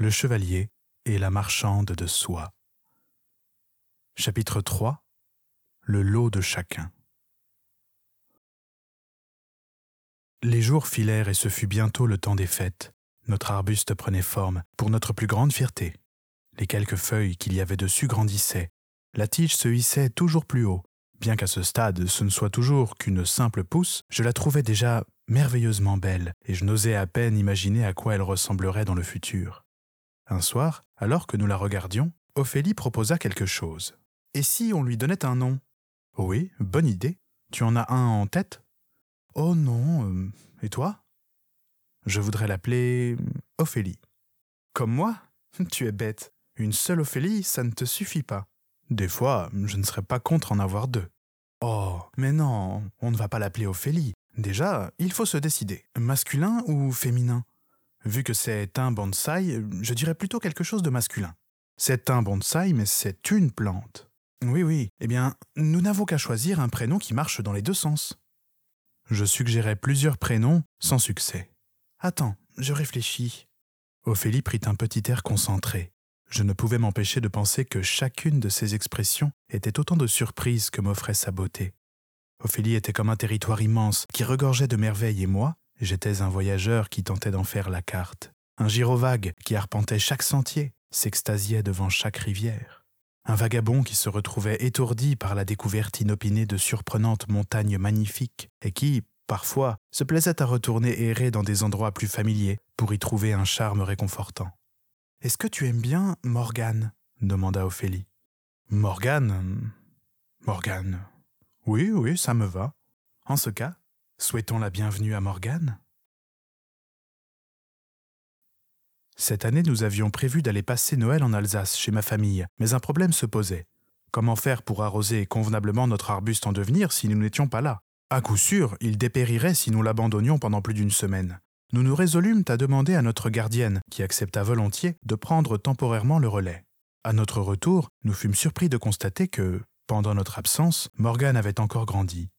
Le chevalier et la marchande de soie. Chapitre 3 Le lot de chacun. Les jours filèrent et ce fut bientôt le temps des fêtes. Notre arbuste prenait forme, pour notre plus grande fierté. Les quelques feuilles qu'il y avait dessus grandissaient. La tige se hissait toujours plus haut. Bien qu'à ce stade ce ne soit toujours qu'une simple pousse, je la trouvais déjà merveilleusement belle, et je n'osais à peine imaginer à quoi elle ressemblerait dans le futur. Un soir, alors que nous la regardions, Ophélie proposa quelque chose. Et si on lui donnait un nom? Oui, bonne idée. Tu en as un en tête? Oh non. euh, et toi? Je voudrais l'appeler Ophélie. Comme moi? Tu es bête. Une seule Ophélie, ça ne te suffit pas. Des fois, je ne serais pas contre en avoir deux. Oh, mais non, on ne va pas l'appeler Ophélie. Déjà, il faut se décider. Masculin ou féminin Vu que c'est un bonsaï, je dirais plutôt quelque chose de masculin. C'est un bonsaï, mais c'est une plante. Oui, oui. Eh bien, nous n'avons qu'à choisir un prénom qui marche dans les deux sens. Je suggérais plusieurs prénoms, sans succès. Attends, je réfléchis. Ophélie prit un petit air concentré. Je ne pouvais m'empêcher de penser que chacune de ces expressions était autant de surprises que m'offrait sa beauté. Ophélie était comme un territoire immense qui regorgeait de merveilles et moi, j'étais un voyageur qui tentait d'en faire la carte, un gyrovague qui arpentait chaque sentier, s'extasiait devant chaque rivière, un vagabond qui se retrouvait étourdi par la découverte inopinée de surprenantes montagnes magnifiques et qui, parfois, se plaisait à retourner errer dans des endroits plus familiers pour y trouver un charme réconfortant. Est-ce que tu aimes bien Morgane? demanda Ophélie. Morgane Morgane. Oui, oui, ça me va. En ce cas, souhaitons la bienvenue à Morgane. Cette année, nous avions prévu d'aller passer Noël en Alsace chez ma famille, mais un problème se posait. Comment faire pour arroser convenablement notre arbuste en devenir si nous n'étions pas là? À coup sûr, il dépérirait si nous l'abandonnions pendant plus d'une semaine. Nous nous résolûmes à demander à notre gardienne, qui accepta volontiers, de prendre temporairement le relais. À notre retour, nous fûmes surpris de constater que, pendant notre absence, Morgane avait encore grandi.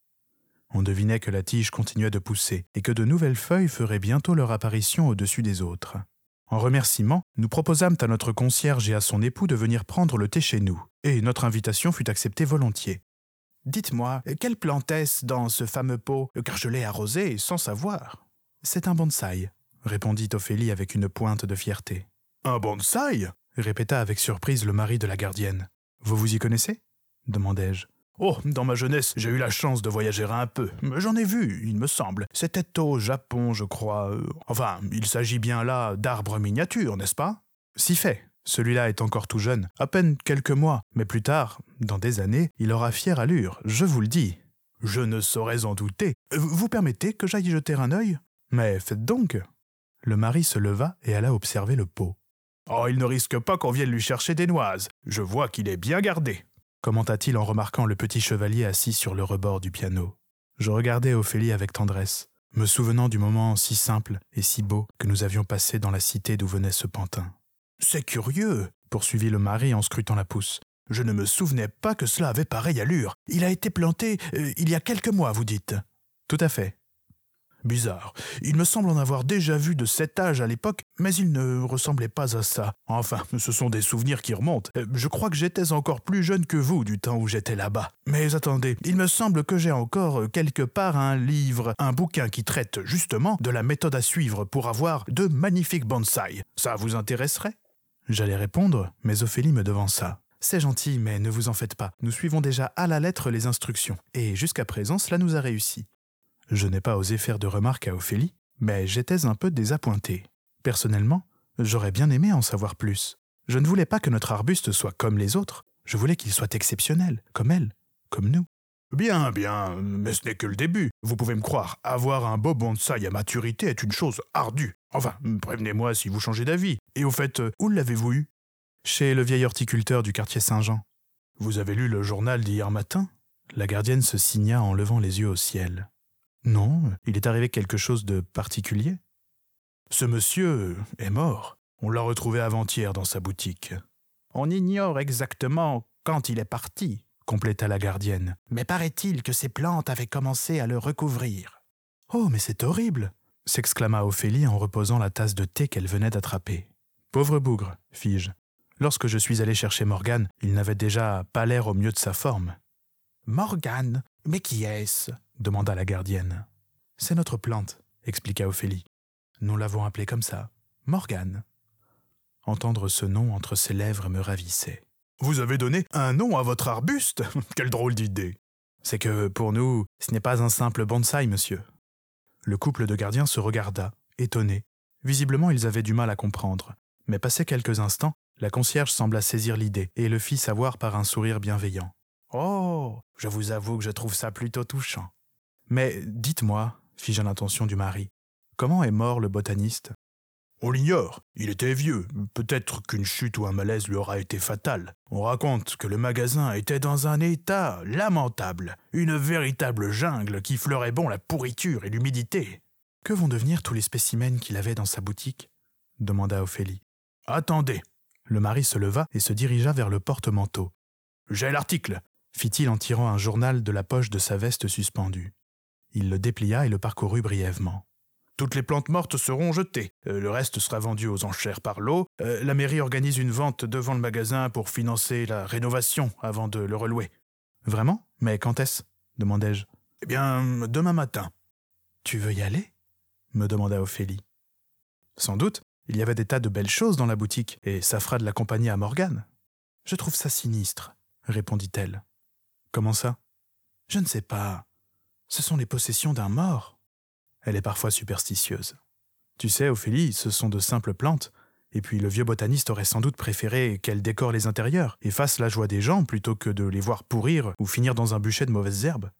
On devinait que la tige continuait de pousser et que de nouvelles feuilles feraient bientôt leur apparition au-dessus des autres. En remerciement, nous proposâmes à notre concierge et à son époux de venir prendre le thé chez nous, et notre invitation fut acceptée volontiers. Dites-moi, quelle plante est-ce dans ce fameux pot, car je l'ai arrosé sans savoir C'est un bonsaï, répondit Ophélie avec une pointe de fierté. Un bonsaï? répéta avec surprise le mari de la gardienne. Vous vous y connaissez? demandai-je. Oh, dans ma jeunesse, j'ai eu la chance de voyager un peu. J'en ai vu, il me semble. C'était au Japon, je crois. Euh, Enfin, il s'agit bien là d'arbres miniatures, n'est-ce pas? Si fait. Celui-là est encore tout jeune, à peine quelques mois, mais plus tard, dans des années, il aura fière allure, je vous le dis. Je ne saurais en douter. Vous vous permettez que j'aille jeter un œil? Mais faites donc. Le mari se leva et alla observer le pot. Oh, il ne risque pas qu'on vienne lui chercher des noises. Je vois qu'il est bien gardé commenta-t-il en remarquant le petit chevalier assis sur le rebord du piano. Je regardais Ophélie avec tendresse, me souvenant du moment si simple et si beau que nous avions passé dans la cité d'où venait ce pantin. C'est curieux, poursuivit le mari en scrutant la pousse. Je ne me souvenais pas que cela avait pareille allure. Il a été planté euh, il y a quelques mois, vous dites. Tout à fait. Bizarre. Il me semble en avoir déjà vu de cet âge à l'époque, mais il ne ressemblait pas à ça. Enfin, ce sont des souvenirs qui remontent. Euh, Je crois que j'étais encore plus jeune que vous du temps où j'étais là-bas. Mais attendez, il me semble que j'ai encore euh, quelque part un livre, un bouquin qui traite justement de la méthode à suivre pour avoir de magnifiques bonsaïs. Ça vous intéresserait? J'allais répondre, mais Ophélie me devança. C'est gentil, mais ne vous en faites pas. Nous suivons déjà à la lettre les instructions. Et jusqu'à présent, cela nous a réussi. Je n'ai pas osé faire de remarques à Ophélie, mais j'étais un peu désappointé. Personnellement, j'aurais bien aimé en savoir plus. Je ne voulais pas que notre arbuste soit comme les autres, je voulais qu'il soit exceptionnel, comme elle, comme nous. Bien, bien, mais ce n'est que le début. Vous pouvez me croire, avoir un beau bonsaï à maturité est une chose ardue. Enfin, prévenez-moi si vous changez d'avis. Et au fait, euh, où l'avez-vous eu? Chez le vieil horticulteur du quartier Saint-Jean. Vous avez lu le journal d'hier matin? La gardienne se signa en levant les yeux au ciel. Non, il est arrivé quelque chose de particulier. Ce monsieur est mort. On l'a retrouvé avant-hier dans sa boutique. On ignore exactement quand il est parti, compléta la gardienne. Mais paraît-il que ces plantes avaient commencé à le recouvrir. Oh, mais c'est horrible s'exclama Ophélie en reposant la tasse de thé qu'elle venait d'attraper. Pauvre bougre, fis-je. Lorsque je suis allé chercher Morgane, il n'avait déjà pas l'air au mieux de sa forme. Morgane? Mais qui est-ce? Demanda la gardienne. C'est notre plante, expliqua Ophélie. Nous l'avons appelée comme ça, Morgane. Entendre ce nom entre ses lèvres me ravissait. Vous avez donné un nom à votre arbuste? Quelle drôle d'idée C'est que, pour nous, ce n'est pas un simple bonsaï, monsieur. Le couple de gardiens se regarda, étonné. Visiblement, ils avaient du mal à comprendre. Mais passé quelques instants, la concierge sembla saisir l'idée et le fit savoir par un sourire bienveillant. Oh Je vous avoue que je trouve ça plutôt touchant. Mais dites-moi, fis-je à l'intention du mari, comment est mort le botaniste? On l'ignore. Il était vieux. Peut-être qu'une chute ou un malaise lui aura été fatal. On raconte que le magasin était dans un état lamentable. Une véritable jungle qui fleurait bon la pourriture et l'humidité. Que vont devenir tous les spécimens qu'il avait dans sa boutique? demanda Ophélie. Attendez. Le mari se leva et se dirigea vers le porte-manteau. J'ai l'article, fit-il en tirant un journal de la poche de sa veste suspendue. Il le déplia et le parcourut brièvement. Toutes les plantes mortes seront jetées. Euh, le reste sera vendu aux enchères par lot. Euh, la mairie organise une vente devant le magasin pour financer la rénovation avant de le relouer. Vraiment? Mais quand est-ce? demandai-je. Eh bien, demain matin. Tu veux y aller? me demanda Ophélie. Sans doute, il y avait des tas de belles choses dans la boutique, et ça fera de la compagnie à Morgane. Je trouve ça sinistre, répondit-elle. Comment ça? Je ne sais pas. Ce sont les possessions d'un mort. Elle est parfois superstitieuse. Tu sais, Ophélie, ce sont de simples plantes, et puis le vieux botaniste aurait sans doute préféré qu'elles décorent les intérieurs et fassent la joie des gens plutôt que de les voir pourrir ou finir dans un bûcher de mauvaises herbes.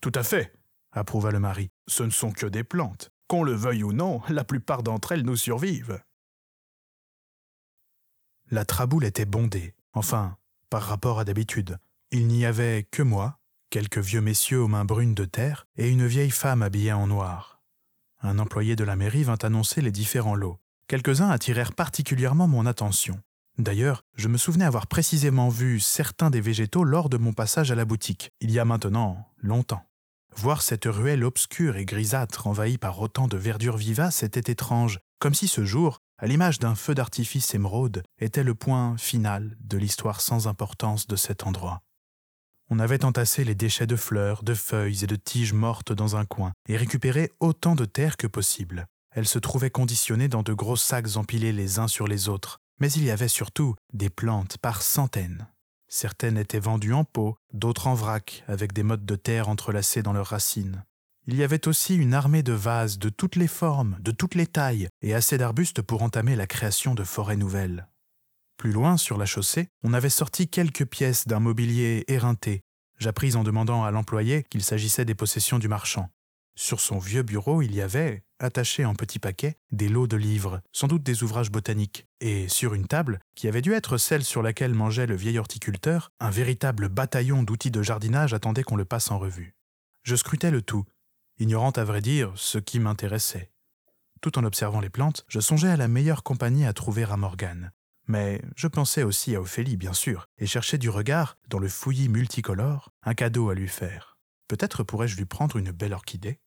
Tout à fait, approuva le mari. Ce ne sont que des plantes. Qu'on le veuille ou non, la plupart d'entre elles nous survivent. La traboule était bondée, enfin, par rapport à d'habitude. Il n'y avait que moi, quelques vieux messieurs aux mains brunes de terre et une vieille femme habillée en noir. Un employé de la mairie vint annoncer les différents lots. Quelques-uns attirèrent particulièrement mon attention. D'ailleurs, je me souvenais avoir précisément vu certains des végétaux lors de mon passage à la boutique, il y a maintenant longtemps. Voir cette ruelle obscure et grisâtre envahie par autant de verdure vivace était étrange, comme si ce jour, à l'image d'un feu d'artifice émeraude, était le point final de l'histoire sans importance de cet endroit. On avait entassé les déchets de fleurs, de feuilles et de tiges mortes dans un coin et récupéré autant de terre que possible. Elles se trouvaient conditionnées dans de gros sacs empilés les uns sur les autres, mais il y avait surtout des plantes par centaines. Certaines étaient vendues en pot, d'autres en vrac, avec des mottes de terre entrelacées dans leurs racines. Il y avait aussi une armée de vases de toutes les formes, de toutes les tailles, et assez d'arbustes pour entamer la création de forêts nouvelles. Plus loin, sur la chaussée, on avait sorti quelques pièces d'un mobilier éreinté. J'appris en demandant à l'employé qu'il s'agissait des possessions du marchand. Sur son vieux bureau, il y avait, attachés en petits paquets, des lots de livres, sans doute des ouvrages botaniques, et sur une table, qui avait dû être celle sur laquelle mangeait le vieil horticulteur, un véritable bataillon d'outils de jardinage attendait qu'on le passe en revue. Je scrutais le tout, ignorant à vrai dire ce qui m'intéressait. Tout en observant les plantes, je songeais à la meilleure compagnie à trouver à Morgane, mais je pensais aussi à Ophélie, bien sûr, et cherchais du regard, dans le fouillis multicolore, un cadeau à lui faire. Peut-être pourrais-je lui prendre une belle orchidée?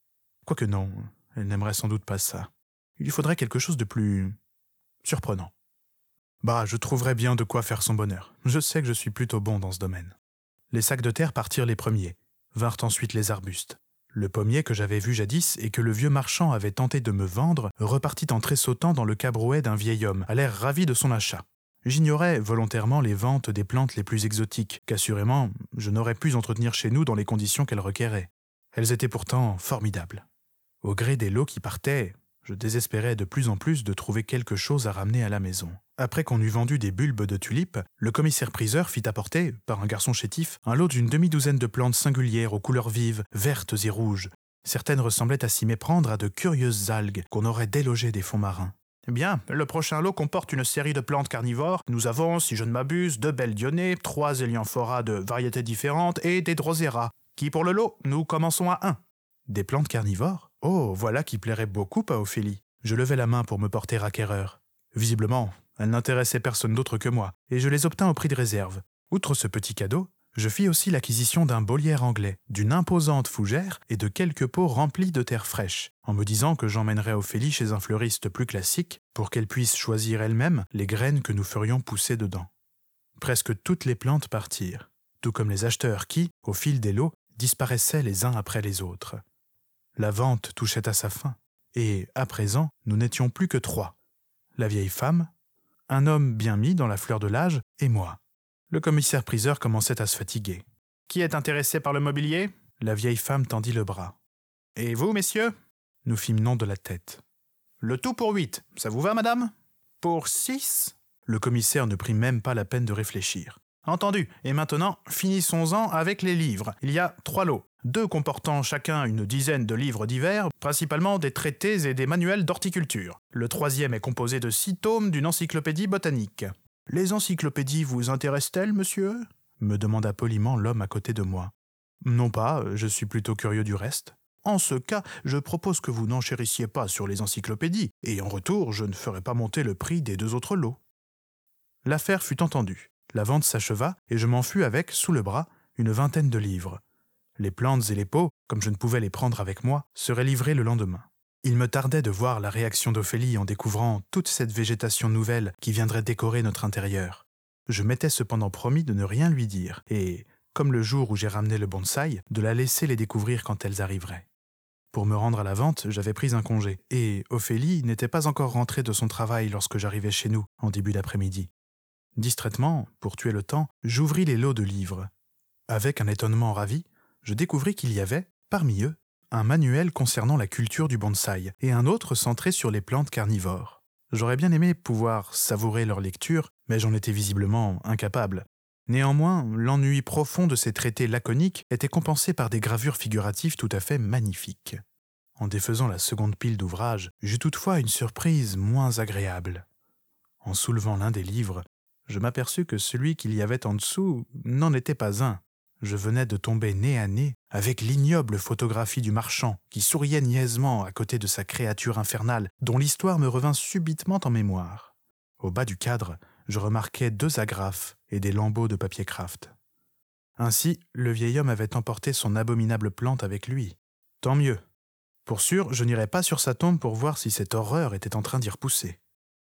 Quoique non, elle n'aimerait sans doute pas ça. Il lui faudrait quelque chose de plus surprenant. Bah, je trouverais bien de quoi faire son bonheur. Je sais que je suis plutôt bon dans ce domaine. Les sacs de terre partirent les premiers, vinrent ensuite les arbustes. Le pommier que j'avais vu jadis et que le vieux marchand avait tenté de me vendre repartit en tressautant dans le cabrouet d'un vieil homme, à l'air ravi de son achat. J'ignorais volontairement les ventes des plantes les plus exotiques, qu'assurément je n'aurais pu entretenir chez nous dans les conditions qu'elles requéraient. Elles étaient pourtant formidables. Au gré des lots qui partaient, je désespérais de plus en plus de trouver quelque chose à ramener à la maison. Après qu'on eut vendu des bulbes de tulipes, le commissaire-priseur fit apporter, par un garçon chétif, un lot d'une demi-douzaine de plantes singulières aux couleurs vives, vertes et rouges. Certaines ressemblaient à s'y méprendre à de curieuses algues qu'on aurait délogées des fonds marins. Eh bien, le prochain lot comporte une série de plantes carnivores. Nous avons, si je ne m'abuse, deux belles dionnées, trois élianphoras de variétés différentes et des drosera. Qui pour le lot Nous commençons à un. Des plantes carnivores? Oh, voilà qui plairait beaucoup à Ophélie. Je levai la main pour me porter acquéreur. Visiblement, elles n'intéressaient personne d'autre que moi, et je les obtins au prix de réserve. Outre ce petit cadeau, Je fis aussi l'acquisition d'un bollière anglais, d'une imposante fougère et de quelques pots remplis de terre fraîche, en me disant que j'emmènerais Ophélie chez un fleuriste plus classique pour qu'elle puisse choisir elle-même les graines que nous ferions pousser dedans. Presque toutes les plantes partirent, tout comme les acheteurs qui, au fil des lots, disparaissaient les uns après les autres. La vente touchait à sa fin, et, à présent, nous n'étions plus que trois. La vieille femme, un homme bien mis dans la fleur de l'âge, et moi. Le commissaire-priseur commençait à se fatiguer. Qui est intéressé par le mobilier? La vieille femme tendit le bras. Et vous, messieurs? Nous fîmes nom de la tête. Le tout pour huit, ça vous va, madame? Pour six? Le commissaire ne prit même pas la peine de réfléchir. Entendu. Et maintenant, finissons-en avec les livres. Il y a trois lots. Deux comportant chacun une dizaine de livres divers, principalement des traités et des manuels d'horticulture. Le troisième est composé de six tomes d'une encyclopédie botanique. Les encyclopédies vous intéressent-elles, monsieur? me demanda poliment l'homme à côté de moi. Non pas, je suis plutôt curieux du reste. En ce cas, je propose que vous n'enchérissiez pas sur les encyclopédies, et en retour, je ne ferai pas monter le prix des deux autres lots. L'affaire fut entendue. La vente s'acheva, et je m'en fus avec, sous le bras, une vingtaine de livres. Les plantes et les pots, comme je ne pouvais les prendre avec moi, seraient livrés le lendemain. Il me tardait de voir la réaction d'Ophélie en découvrant toute cette végétation nouvelle qui viendrait décorer notre intérieur. Je m'étais cependant promis de ne rien lui dire, et, comme le jour où j'ai ramené le bonsaï, de la laisser les découvrir quand elles arriveraient. Pour me rendre à la vente, j'avais pris un congé, et Ophélie n'était pas encore rentrée de son travail lorsque j'arrivai chez nous, en début d'après-midi. Distraitement, pour tuer le temps, j'ouvris les lots de livres. Avec un étonnement ravi, je découvris qu'il y avait, parmi eux, un manuel concernant la culture du bonsaï et un autre centré sur les plantes carnivores. J'aurais bien aimé pouvoir savourer leur lecture, mais j'en étais visiblement incapable. Néanmoins, l'ennui profond de ces traités laconiques était compensé par des gravures figuratives tout à fait magnifiques. En défaisant la seconde pile d'ouvrages, j'eus toutefois une surprise moins agréable. En soulevant l'un des livres, je m'aperçus que celui qu'il y avait en dessous n'en était pas un, je venais de tomber nez à nez avec l'ignoble photographie du marchand qui souriait niaisement à côté de sa créature infernale dont l'histoire me revint subitement en mémoire. Au bas du cadre, je remarquai deux agrafes et des lambeaux de papier craft. Ainsi, le vieil homme avait emporté son abominable plante avec lui. Tant mieux. Pour sûr, je n'irai pas sur sa tombe pour voir si cette horreur était en train d'y repousser.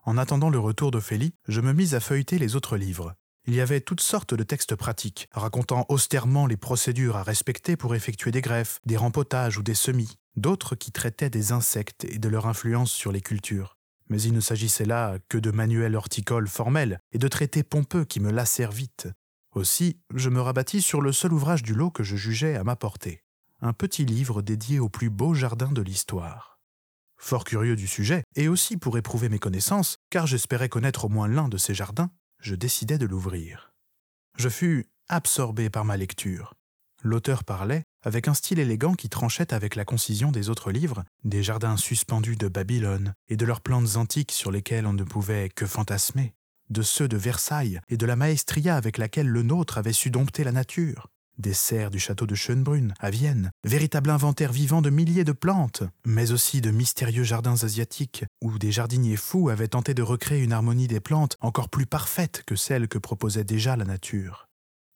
En attendant le retour d'Ophélie, je me mis à feuilleter les autres livres, il y avait toutes sortes de textes pratiques, racontant austèrement les procédures à respecter pour effectuer des greffes, des rempotages ou des semis, d'autres qui traitaient des insectes et de leur influence sur les cultures. Mais il ne s'agissait là que de manuels horticoles formels et de traités pompeux qui me lassèrent vite. Aussi, je me rabattis sur le seul ouvrage du lot que je jugeais à ma portée, un petit livre dédié aux plus beaux jardins de l'histoire. Fort curieux du sujet, et aussi pour éprouver mes connaissances, car j'espérais connaître au moins l'un de ces jardins, je décidai de l'ouvrir. Je fus absorbé par ma lecture. L'auteur parlait, avec un style élégant qui tranchait avec la concision des autres livres, des jardins suspendus de Babylone et de leurs plantes antiques sur lesquelles on ne pouvait que fantasmer, de ceux de Versailles et de la maestria avec laquelle le nôtre avait su dompter la nature, des serres du château de Schönbrunn, à Vienne, véritable inventaire vivant de milliers de plantes, mais aussi de mystérieux jardins asiatiques, où des jardiniers fous avaient tenté de recréer une harmonie des plantes encore plus parfaite que celle que proposait déjà la nature.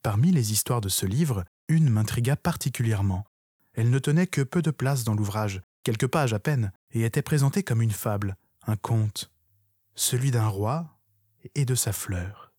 Parmi les histoires de ce livre, une m'intrigua particulièrement. Elle ne tenait que peu de place dans l'ouvrage, quelques pages à peine, et était présentée comme une fable, un conte, celui d'un roi et de sa fleur.